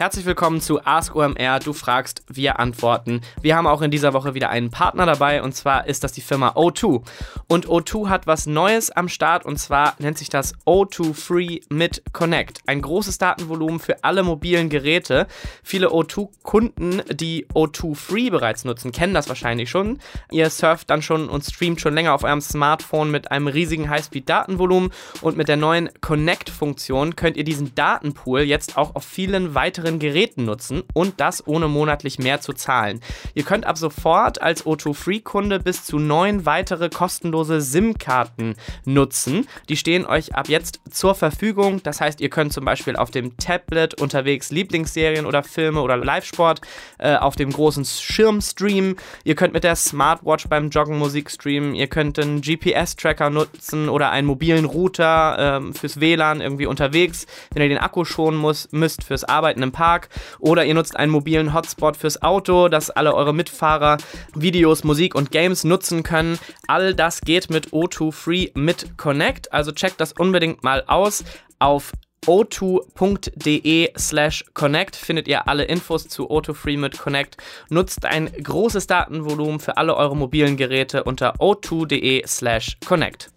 Herzlich willkommen zu Ask OMR. Du fragst, wir antworten. Wir haben auch in dieser Woche wieder einen Partner dabei und zwar ist das die Firma O2. Und O2 hat was Neues am Start und zwar nennt sich das O2 Free mit Connect. Ein großes Datenvolumen für alle mobilen Geräte. Viele O2-Kunden, die O2 Free bereits nutzen, kennen das wahrscheinlich schon. Ihr surft dann schon und streamt schon länger auf eurem Smartphone mit einem riesigen Highspeed-Datenvolumen und mit der neuen Connect-Funktion könnt ihr diesen Datenpool jetzt auch auf vielen weiteren mehreren Geräten nutzen und das ohne monatlich mehr zu zahlen. Ihr könnt ab sofort als O2 Free-Kunde bis zu neun weitere kostenlose SIM-Karten nutzen. Die stehen euch ab jetzt zur Verfügung. Das heißt, ihr könnt zum Beispiel auf dem Tablet unterwegs Lieblingsserien oder Filme oder Live-Sport äh, auf dem großen Schirm streamen. Ihr könnt mit der Smartwatch beim Joggen Musik streamen. Ihr könnt einen GPS-Tracker nutzen oder einen mobilen Router äh, fürs WLAN irgendwie unterwegs, wenn ihr den Akku schonen muss, müsst fürs Arbeiten im Park oder ihr nutzt einen mobilen Hotspot fürs Auto, dass alle eure Mitfahrer Videos, Musik und Games nutzen können. All das geht mit O2 Free mit Connect, also checkt das unbedingt mal aus auf o2.de slash connect findet ihr alle Infos zu O2 Free mit Connect. Nutzt ein großes Datenvolumen für alle eure mobilen Geräte unter o2.de slash connect.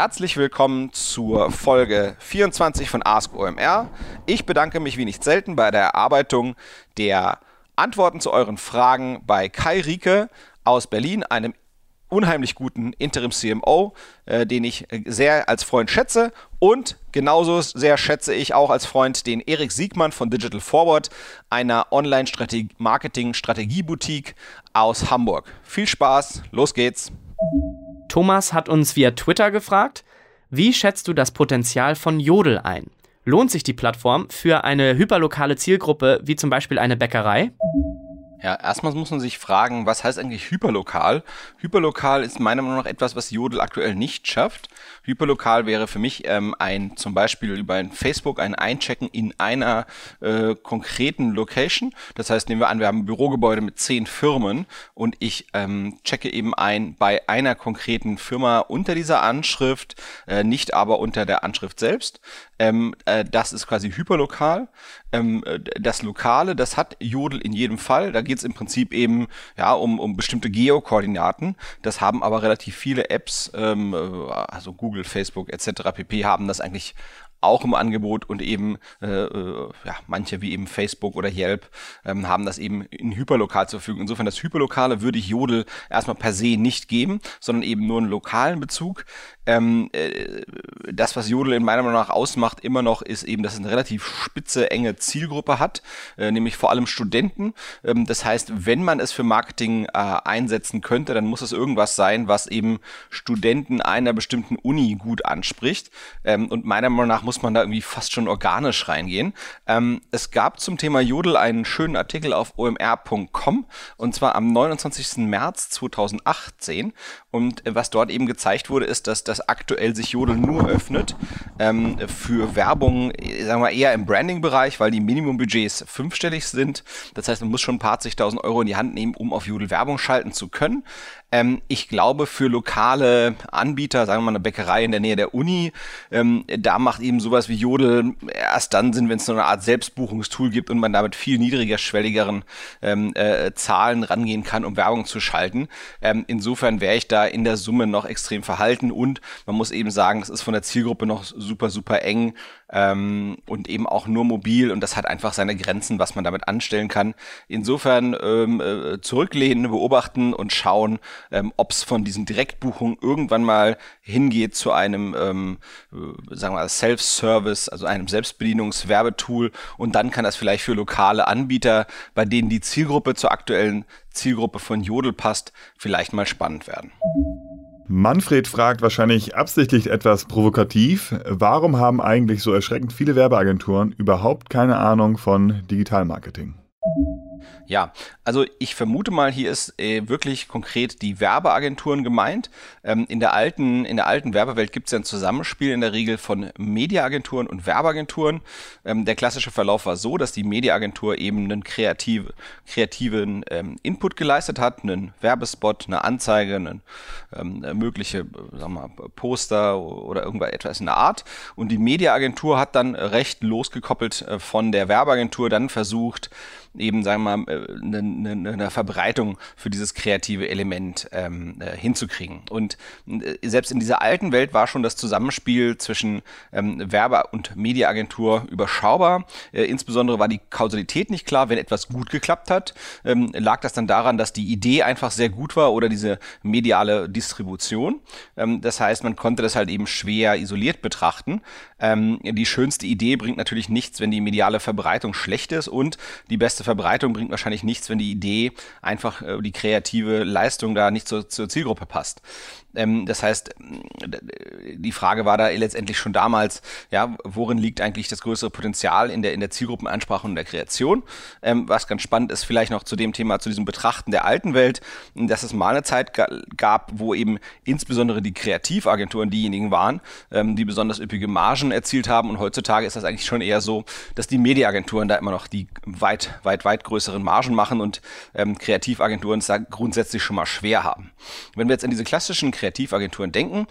Herzlich willkommen zur Folge 24 von Ask OMR. Ich bedanke mich wie nicht selten bei der Erarbeitung der Antworten zu euren Fragen bei Kai Rieke aus Berlin, einem unheimlich guten Interim-CMO, äh, den ich sehr als Freund schätze. Und genauso sehr schätze ich auch als Freund den Erik Siegmann von Digital Forward, einer Online-Marketing-Strategie-Boutique aus Hamburg. Viel Spaß, los geht's! Thomas hat uns via Twitter gefragt, wie schätzt du das Potenzial von Jodel ein? Lohnt sich die Plattform für eine hyperlokale Zielgruppe wie zum Beispiel eine Bäckerei? Ja, erstmal muss man sich fragen, was heißt eigentlich hyperlokal? Hyperlokal ist meiner Meinung nach etwas, was Jodel aktuell nicht schafft. Hyperlokal wäre für mich ähm, ein zum Beispiel über ein Facebook ein Einchecken in einer äh, konkreten Location. Das heißt, nehmen wir an, wir haben ein Bürogebäude mit zehn Firmen und ich ähm, checke eben ein bei einer konkreten Firma unter dieser Anschrift, äh, nicht aber unter der Anschrift selbst. Ähm, äh, das ist quasi hyperlokal. Ähm, äh, das Lokale, das hat Jodel in jedem Fall. Da geht es im Prinzip eben ja um, um bestimmte Geokoordinaten. Das haben aber relativ viele Apps, ähm, äh, also Google, Facebook etc. pp. haben das eigentlich auch im Angebot und eben äh, äh, ja, manche wie eben Facebook oder Yelp ähm, haben das eben in hyperlokal zur Verfügung. Insofern das Hyperlokale würde ich Jodel erstmal per se nicht geben, sondern eben nur einen lokalen Bezug. Ähm, äh, das, was Jodel in meiner Meinung nach ausmacht, immer noch ist eben, dass es eine relativ spitze, enge Zielgruppe hat, äh, nämlich vor allem Studenten. Ähm, das heißt, wenn man es für Marketing äh, einsetzen könnte, dann muss es irgendwas sein, was eben Studenten einer bestimmten Uni gut anspricht. Ähm, und meiner Meinung nach muss man da irgendwie fast schon organisch reingehen. Ähm, es gab zum Thema Jodel einen schönen Artikel auf omr.com und zwar am 29. März 2018. Und äh, was dort eben gezeigt wurde, ist, dass das aktuell sich Jodel nur öffnet ähm, für Werbung, äh, sagen wir eher im Branding-Bereich, weil die Minimumbudgets fünfstellig sind. Das heißt, man muss schon ein paar zigtausend Euro in die Hand nehmen, um auf Jodel Werbung schalten zu können. Ähm, ich glaube, für lokale Anbieter, sagen wir mal eine Bäckerei in der Nähe der Uni, ähm, da macht eben sowas wie Jodel erst dann Sinn, wenn es so eine Art Selbstbuchungstool gibt und man damit viel niedriger, schwelligeren ähm, äh, Zahlen rangehen kann, um Werbung zu schalten. Ähm, insofern wäre ich da in der Summe noch extrem verhalten und man muss eben sagen, es ist von der Zielgruppe noch super, super eng ähm, und eben auch nur mobil und das hat einfach seine Grenzen, was man damit anstellen kann. Insofern ähm, äh, zurücklehnen, beobachten und schauen, ähm, ob es von diesen Direktbuchungen irgendwann mal hingeht zu einem, ähm, äh, sagen wir mal, Self-Service, also einem Selbstbedienungswerbetool und dann kann das vielleicht für lokale Anbieter, bei denen die Zielgruppe zur aktuellen Zielgruppe von Jodel passt, vielleicht mal spannend werden. Manfred fragt wahrscheinlich absichtlich etwas provokativ, warum haben eigentlich so erschreckend viele Werbeagenturen überhaupt keine Ahnung von Digitalmarketing? Ja, also ich vermute mal, hier ist äh, wirklich konkret die Werbeagenturen gemeint. Ähm, in, der alten, in der alten Werbewelt gibt es ja ein Zusammenspiel in der Regel von Mediaagenturen und Werbeagenturen. Ähm, der klassische Verlauf war so, dass die Mediaagentur eben einen kreative, kreativen ähm, Input geleistet hat, einen Werbespot, eine Anzeige, einen ähm, mögliche sagen wir, Poster oder irgendwas etwas in der Art. Und die Mediaagentur hat dann recht losgekoppelt äh, von der Werbeagentur dann versucht, eben, sagen wir mal, eine, äh, eine, eine Verbreitung für dieses kreative Element ähm, äh, hinzukriegen. Und äh, selbst in dieser alten Welt war schon das Zusammenspiel zwischen ähm, Werbe- und Mediaagentur überschaubar. Äh, insbesondere war die Kausalität nicht klar. Wenn etwas gut geklappt hat, ähm, lag das dann daran, dass die Idee einfach sehr gut war oder diese mediale Distribution. Ähm, das heißt, man konnte das halt eben schwer isoliert betrachten. Ähm, die schönste Idee bringt natürlich nichts, wenn die mediale Verbreitung schlecht ist und die beste Verbreitung bringt wahrscheinlich nichts, wenn die Idee einfach äh, die kreative Leistung da nicht zur, zur Zielgruppe passt. Ähm, das heißt, die Frage war da letztendlich schon damals, ja, worin liegt eigentlich das größere Potenzial in der, in der Zielgruppenansprache und der Kreation? Ähm, was ganz spannend ist, vielleicht noch zu dem Thema, zu diesem Betrachten der alten Welt, dass es mal eine Zeit gab, wo eben insbesondere die Kreativagenturen diejenigen waren, ähm, die besonders üppige Margen erzielt haben. Und heutzutage ist das eigentlich schon eher so, dass die Mediaagenturen da immer noch die weit, weit, weit größeren Margen machen und ähm, Kreativagenturen es da grundsätzlich schon mal schwer haben. Wenn wir jetzt an diese klassischen Kreativagenturen denken,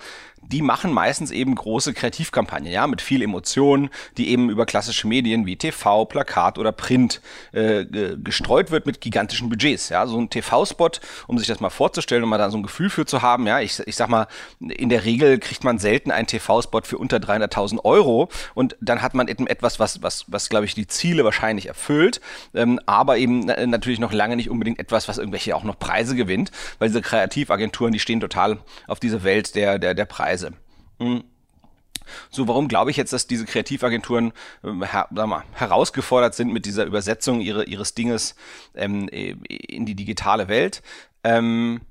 die machen meistens eben große Kreativkampagnen, ja, mit viel Emotionen, die eben über klassische Medien wie TV, Plakat oder Print äh, gestreut wird mit gigantischen Budgets. Ja, so ein TV-Spot, um sich das mal vorzustellen, um mal da so ein Gefühl für zu haben. Ja, ich, ich sag mal, in der Regel kriegt man selten einen TV-Spot für unter 300.000 Euro und dann hat man eben etwas, was, was, was glaube ich die Ziele wahrscheinlich erfüllt, ähm, aber eben natürlich noch lange nicht unbedingt etwas, was irgendwelche auch noch Preise gewinnt, weil diese Kreativagenturen, die stehen total auf diese Welt der der der Preise Weise. Hm. So, warum glaube ich jetzt, dass diese Kreativagenturen äh, her, mal, herausgefordert sind mit dieser Übersetzung ihre, ihres Dinges ähm, in die digitale Welt? Ähm,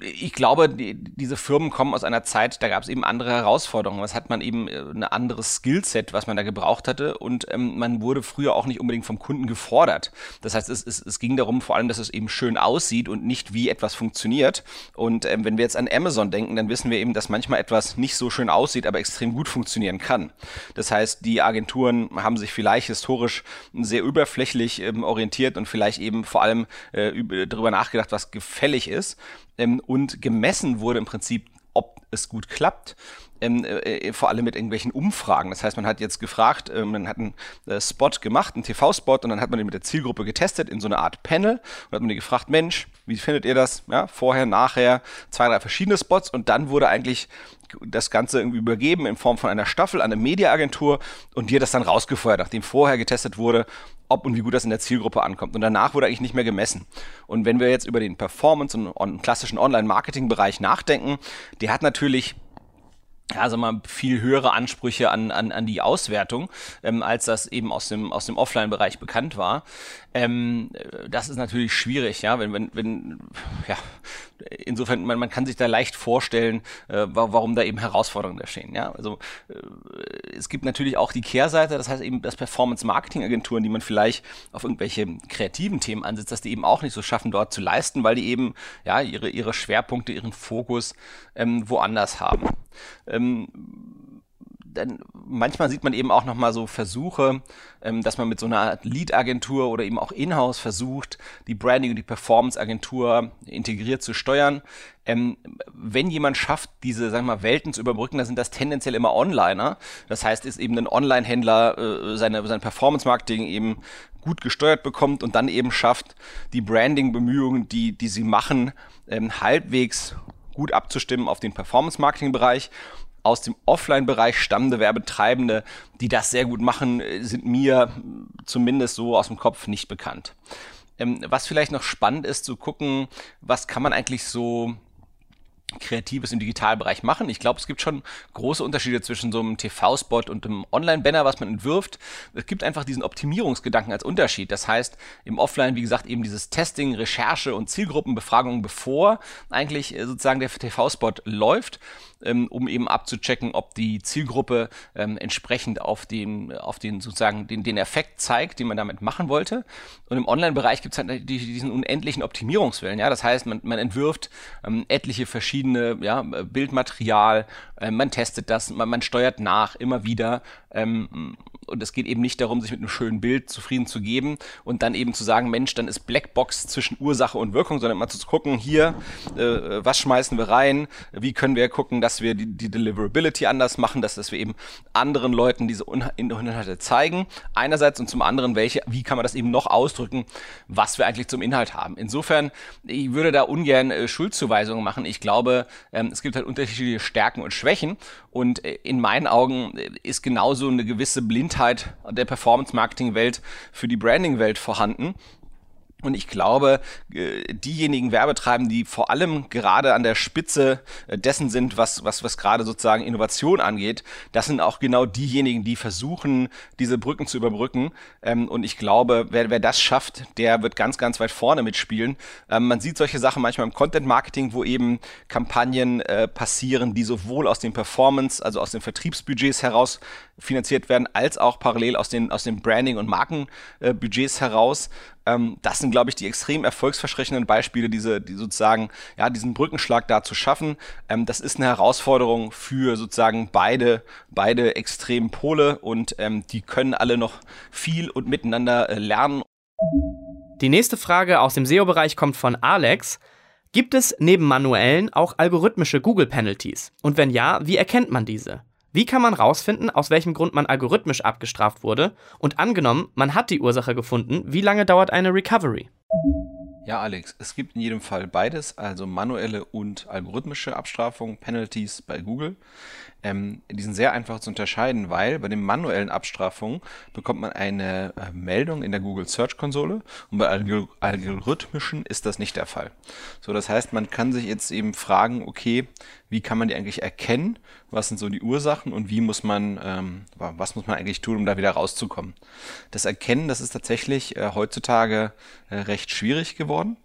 ich glaube, die, diese Firmen kommen aus einer Zeit, da gab es eben andere Herausforderungen. Was hat man eben äh, ein anderes Skillset, was man da gebraucht hatte und ähm, man wurde früher auch nicht unbedingt vom Kunden gefordert. Das heißt, es, es, es ging darum vor allem, dass es eben schön aussieht und nicht wie etwas funktioniert. Und ähm, wenn wir jetzt an Amazon denken, dann wissen wir eben, dass manchmal etwas nicht so schön aussieht, aber extrem gut funktionieren kann. Das heißt, die Agenturen haben sich vielleicht historisch sehr überflächlich ähm, orientiert und vielleicht eben vor allem äh, darüber nachgedacht, was gefällig ist ähm, und gemessen wurde im Prinzip, ob es gut klappt. Ähm, äh, vor allem mit irgendwelchen Umfragen. Das heißt, man hat jetzt gefragt, äh, man hat einen äh, Spot gemacht, einen TV-Spot, und dann hat man den mit der Zielgruppe getestet in so einer Art Panel und hat man die gefragt, Mensch, wie findet ihr das? Ja, vorher, nachher, zwei, drei verschiedene Spots und dann wurde eigentlich das Ganze irgendwie übergeben in Form von einer Staffel an eine Mediaagentur und hat das dann rausgefeuert, nachdem vorher getestet wurde, ob und wie gut das in der Zielgruppe ankommt. Und danach wurde eigentlich nicht mehr gemessen. Und wenn wir jetzt über den Performance- und klassischen Online-Marketing-Bereich nachdenken, der hat natürlich ja, sag mal, viel höhere Ansprüche an, an, an die Auswertung, ähm, als das eben aus dem, aus dem Offline-Bereich bekannt war. Ähm, das ist natürlich schwierig, ja, wenn, wenn, wenn, ja, insofern, man, man kann sich da leicht vorstellen, äh, warum da eben Herausforderungen entstehen, ja. Also, äh, es gibt natürlich auch die Kehrseite, das heißt eben, dass Performance-Marketing-Agenturen, die man vielleicht auf irgendwelche kreativen Themen ansetzt, dass die eben auch nicht so schaffen, dort zu leisten, weil die eben, ja, ihre, ihre Schwerpunkte, ihren Fokus ähm, woanders haben. Ähm, dann manchmal sieht man eben auch nochmal so Versuche, ähm, dass man mit so einer Lead-Agentur oder eben auch in-house versucht, die Branding und die Performance-Agentur integriert zu steuern. Ähm, wenn jemand schafft, diese, sagen wir mal, Welten zu überbrücken, dann sind das tendenziell immer Onliner. Das heißt, ist eben ein Online-Händler äh, seine, sein Performance-Marketing eben gut gesteuert bekommt und dann eben schafft, die Branding-Bemühungen, die, die sie machen, ähm, halbwegs gut abzustimmen auf den Performance-Marketing-Bereich. Aus dem Offline-Bereich stammende Werbetreibende, die das sehr gut machen, sind mir zumindest so aus dem Kopf nicht bekannt. Ähm, was vielleicht noch spannend ist, zu gucken, was kann man eigentlich so Kreatives im Digitalbereich machen. Ich glaube, es gibt schon große Unterschiede zwischen so einem TV-Spot und einem Online-Banner, was man entwirft. Es gibt einfach diesen Optimierungsgedanken als Unterschied. Das heißt, im Offline, wie gesagt, eben dieses Testing, Recherche und Zielgruppenbefragung, bevor eigentlich äh, sozusagen der TV-Spot läuft. Ähm, um eben abzuchecken, ob die Zielgruppe ähm, entsprechend auf den, auf den sozusagen den, den Effekt zeigt, den man damit machen wollte. Und im Online-Bereich gibt es halt diesen unendlichen Optimierungswillen. Ja, das heißt, man, man entwirft ähm, etliche verschiedene ja, Bildmaterial, äh, man testet das, man, man steuert nach immer wieder. Ähm, und es geht eben nicht darum, sich mit einem schönen Bild zufrieden zu geben und dann eben zu sagen, Mensch, dann ist Blackbox zwischen Ursache und Wirkung, sondern mal zu gucken, hier, äh, was schmeißen wir rein, wie können wir gucken, dass wir die, die Deliverability anders machen, dass, dass wir eben anderen Leuten diese Inhalte zeigen, einerseits und zum anderen, welche, wie kann man das eben noch ausdrücken, was wir eigentlich zum Inhalt haben. Insofern, ich würde da ungern äh, Schuldzuweisungen machen. Ich glaube, ähm, es gibt halt unterschiedliche Stärken und Schwächen und äh, in meinen Augen äh, ist genauso eine gewisse Blindheit der Performance-Marketing-Welt für die Branding-Welt vorhanden. Und ich glaube, äh, diejenigen Werbetreiben, die vor allem gerade an der Spitze äh, dessen sind, was, was, was gerade sozusagen Innovation angeht, das sind auch genau diejenigen, die versuchen, diese Brücken zu überbrücken. Ähm, und ich glaube, wer, wer das schafft, der wird ganz, ganz weit vorne mitspielen. Ähm, man sieht solche Sachen manchmal im Content Marketing, wo eben Kampagnen äh, passieren, die sowohl aus den Performance, also aus den Vertriebsbudgets heraus finanziert werden, als auch parallel aus den, aus den Branding- und Markenbudgets heraus. Ähm, das sind, glaube ich, die extrem erfolgsversprechenden Beispiele, diese, die sozusagen, ja, diesen Brückenschlag da zu schaffen. Ähm, das ist eine Herausforderung für sozusagen beide, beide extremen Pole und ähm, die können alle noch viel und miteinander äh, lernen. Die nächste Frage aus dem SEO-Bereich kommt von Alex. Gibt es neben manuellen auch algorithmische Google Penalties? Und wenn ja, wie erkennt man diese? Wie kann man rausfinden, aus welchem Grund man algorithmisch abgestraft wurde? Und angenommen, man hat die Ursache gefunden, wie lange dauert eine Recovery? Ja, Alex, es gibt in jedem Fall beides, also manuelle und algorithmische Abstrafung, Penalties bei Google. Ähm, die sind sehr einfach zu unterscheiden, weil bei den manuellen Abstrafungen bekommt man eine äh, Meldung in der Google Search Konsole und bei Algor algorithmischen ist das nicht der Fall. So, das heißt, man kann sich jetzt eben fragen, okay, wie kann man die eigentlich erkennen? Was sind so die Ursachen und wie muss man, ähm, was muss man eigentlich tun, um da wieder rauszukommen? Das Erkennen, das ist tatsächlich äh, heutzutage äh, recht schwierig geworden.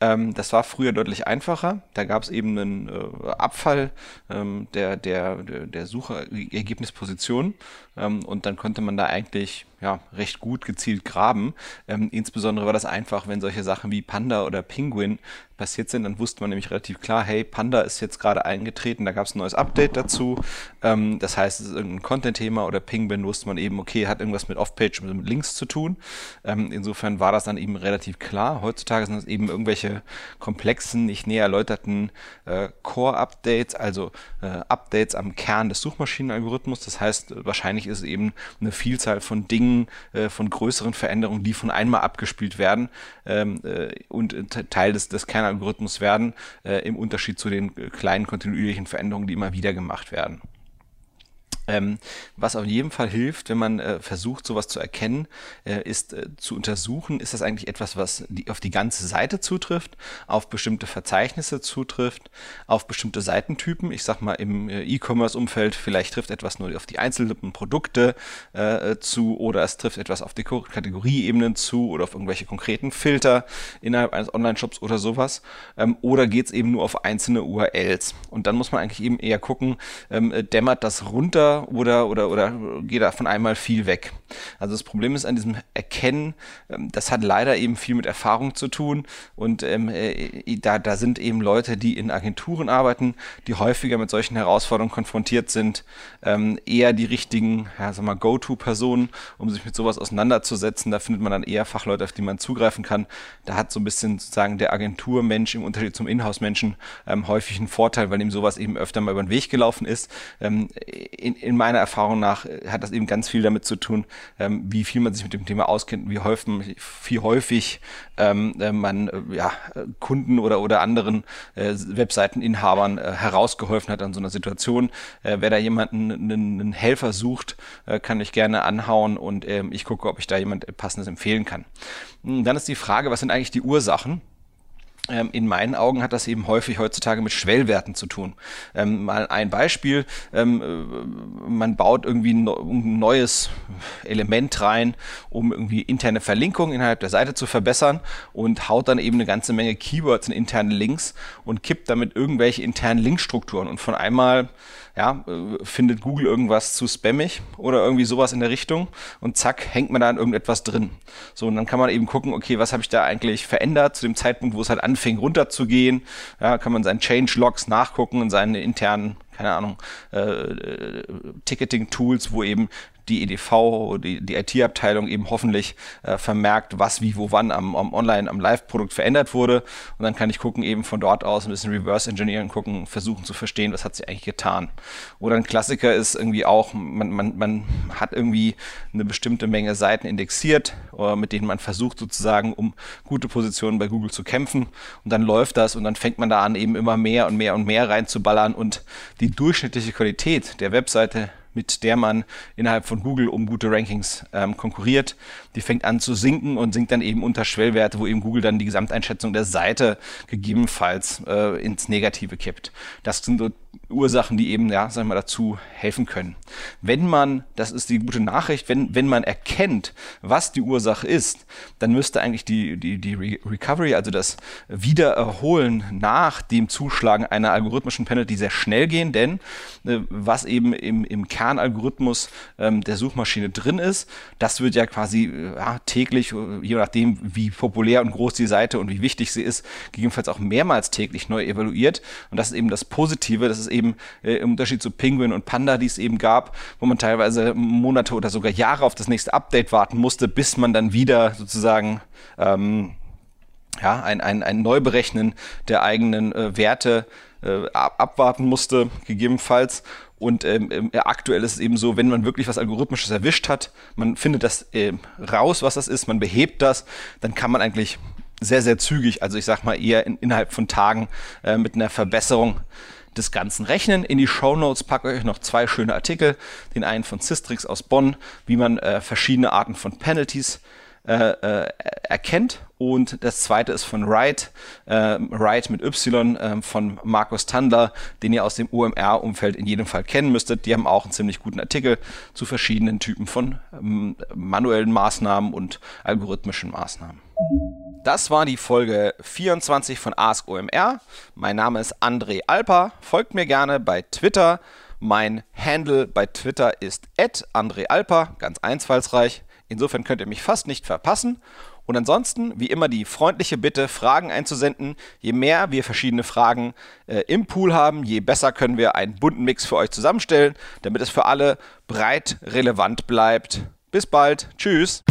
Ähm, das war früher deutlich einfacher. Da gab es eben einen äh, Abfall ähm, der, der, der Suchergebnisposition ähm, und dann konnte man da eigentlich ja, recht gut gezielt graben. Ähm, insbesondere war das einfach, wenn solche Sachen wie Panda oder Penguin passiert sind, dann wusste man nämlich relativ klar, hey, Panda ist jetzt gerade eingetreten, da gab es ein neues Update dazu. Ähm, das heißt, es ist irgendein Content-Thema oder Penguin wusste man eben, okay, hat irgendwas mit Off-Page, mit Links zu tun. Ähm, insofern war das dann eben relativ klar. Heutzutage sind es eben irgendwelche komplexen, nicht näher erläuterten äh, Core-Updates, also äh, Updates am Kern des Suchmaschinenalgorithmus. Das heißt, wahrscheinlich ist es eben eine Vielzahl von Dingen, äh, von größeren Veränderungen, die von einmal abgespielt werden ähm, äh, und Teil des, des Kern Algorithmus werden, äh, im Unterschied zu den äh, kleinen kontinuierlichen Veränderungen, die immer wieder gemacht werden. Ähm, was auf jeden Fall hilft, wenn man äh, versucht, sowas zu erkennen, äh, ist äh, zu untersuchen, ist das eigentlich etwas, was die, auf die ganze Seite zutrifft, auf bestimmte Verzeichnisse zutrifft, auf bestimmte Seitentypen. Ich sag mal im äh, E-Commerce-Umfeld, vielleicht trifft etwas nur auf die einzelnen Produkte äh, zu oder es trifft etwas auf die Kategorieebenen zu oder auf irgendwelche konkreten Filter innerhalb eines Online-Shops oder sowas. Ähm, oder geht es eben nur auf einzelne URLs. Und dann muss man eigentlich eben eher gucken, ähm, dämmert das runter oder, oder, oder geht da von einmal viel weg. Also das Problem ist an diesem Erkennen, ähm, das hat leider eben viel mit Erfahrung zu tun und ähm, äh, da, da sind eben Leute, die in Agenturen arbeiten, die häufiger mit solchen Herausforderungen konfrontiert sind, ähm, eher die richtigen, ja, Go-To-Personen, um sich mit sowas auseinanderzusetzen. Da findet man dann eher Fachleute, auf die man zugreifen kann. Da hat so ein bisschen sozusagen der Agenturmensch im Unterschied zum Inhouse-Menschen ähm, häufig einen Vorteil, weil ihm sowas eben öfter mal über den Weg gelaufen ist. Ähm, in, in meiner Erfahrung nach äh, hat das eben ganz viel damit zu tun, ähm, wie viel man sich mit dem Thema auskennt, wie häufig, wie häufig ähm, äh, man äh, ja, Kunden oder, oder anderen äh, Webseiteninhabern äh, herausgeholfen hat an so einer Situation. Äh, wer da jemanden einen, einen Helfer sucht, kann ich gerne anhauen und ähm, ich gucke, ob ich da jemand passendes empfehlen kann. Hm, dann ist die Frage, was sind eigentlich die Ursachen? Ähm, in meinen Augen hat das eben häufig heutzutage mit Schwellwerten zu tun. Ähm, mal ein Beispiel, ähm, äh, man baut irgendwie ein neues Element rein, um irgendwie interne Verlinkungen innerhalb der Seite zu verbessern und haut dann eben eine ganze Menge Keywords in interne Links und kippt damit irgendwelche internen Linkstrukturen und von einmal ja, findet Google irgendwas zu spammig oder irgendwie sowas in der Richtung und zack, hängt man da an irgendetwas drin. So, und dann kann man eben gucken, okay, was habe ich da eigentlich verändert zu dem Zeitpunkt, wo es halt anfing runterzugehen. Ja, kann man seinen Change-Logs nachgucken und seine internen keine Ahnung, äh, äh Ticketing-Tools, wo eben die EDV, die, die IT-Abteilung eben hoffentlich äh, vermerkt, was wie wo wann am, am Online, am Live-Produkt verändert wurde. Und dann kann ich gucken, eben von dort aus ein bisschen Reverse Engineering gucken, versuchen zu verstehen, was hat sie eigentlich getan. Oder ein Klassiker ist irgendwie auch, man, man, man hat irgendwie eine bestimmte Menge Seiten indexiert, äh, mit denen man versucht sozusagen, um gute Positionen bei Google zu kämpfen. Und dann läuft das und dann fängt man da an, eben immer mehr und mehr und mehr reinzuballern und die durchschnittliche Qualität der Webseite mit der man innerhalb von Google um gute Rankings ähm, konkurriert. Die fängt an zu sinken und sinkt dann eben unter Schwellwerte, wo eben Google dann die Gesamteinschätzung der Seite gegebenenfalls äh, ins Negative kippt. Das sind so Ursachen, die eben, ja, sagen wir mal, dazu helfen können. Wenn man, das ist die gute Nachricht, wenn, wenn man erkennt, was die Ursache ist, dann müsste eigentlich die, die, die Recovery, also das Wiedererholen nach dem Zuschlagen einer algorithmischen Penalty sehr schnell gehen, denn äh, was eben im, im Kernalgorithmus ähm, der Suchmaschine drin ist, das wird ja quasi äh, ja, täglich, je nachdem, wie populär und groß die Seite und wie wichtig sie ist, gegebenenfalls auch mehrmals täglich neu evaluiert. Und das ist eben das Positive, das ist eben äh, im Unterschied zu Penguin und Panda, die es eben gab, wo man teilweise Monate oder sogar Jahre auf das nächste Update warten musste, bis man dann wieder sozusagen ähm, ja, ein, ein, ein Neuberechnen der eigenen äh, Werte äh, abwarten musste, gegebenenfalls. Und ähm, ähm, aktuell ist es eben so, wenn man wirklich was Algorithmisches erwischt hat, man findet das äh, raus, was das ist, man behebt das, dann kann man eigentlich sehr, sehr zügig, also ich sag mal eher in, innerhalb von Tagen äh, mit einer Verbesserung des Ganzen rechnen. In die Show Notes packe ich euch noch zwei schöne Artikel. Den einen von Systrix aus Bonn, wie man äh, verschiedene Arten von Penalties äh, äh, erkennt. Und das zweite ist von Wright, äh, Wright mit Y äh, von Markus Tandler, den ihr aus dem OMR-Umfeld in jedem Fall kennen müsstet. Die haben auch einen ziemlich guten Artikel zu verschiedenen Typen von ähm, manuellen Maßnahmen und algorithmischen Maßnahmen. Das war die Folge 24 von Ask OMR. Mein Name ist André Alper. Folgt mir gerne bei Twitter. Mein Handle bei Twitter ist @andrealper, ganz einfallsreich. Insofern könnt ihr mich fast nicht verpassen. Und ansonsten, wie immer, die freundliche Bitte, Fragen einzusenden. Je mehr wir verschiedene Fragen äh, im Pool haben, je besser können wir einen bunten Mix für euch zusammenstellen, damit es für alle breit relevant bleibt. Bis bald. Tschüss.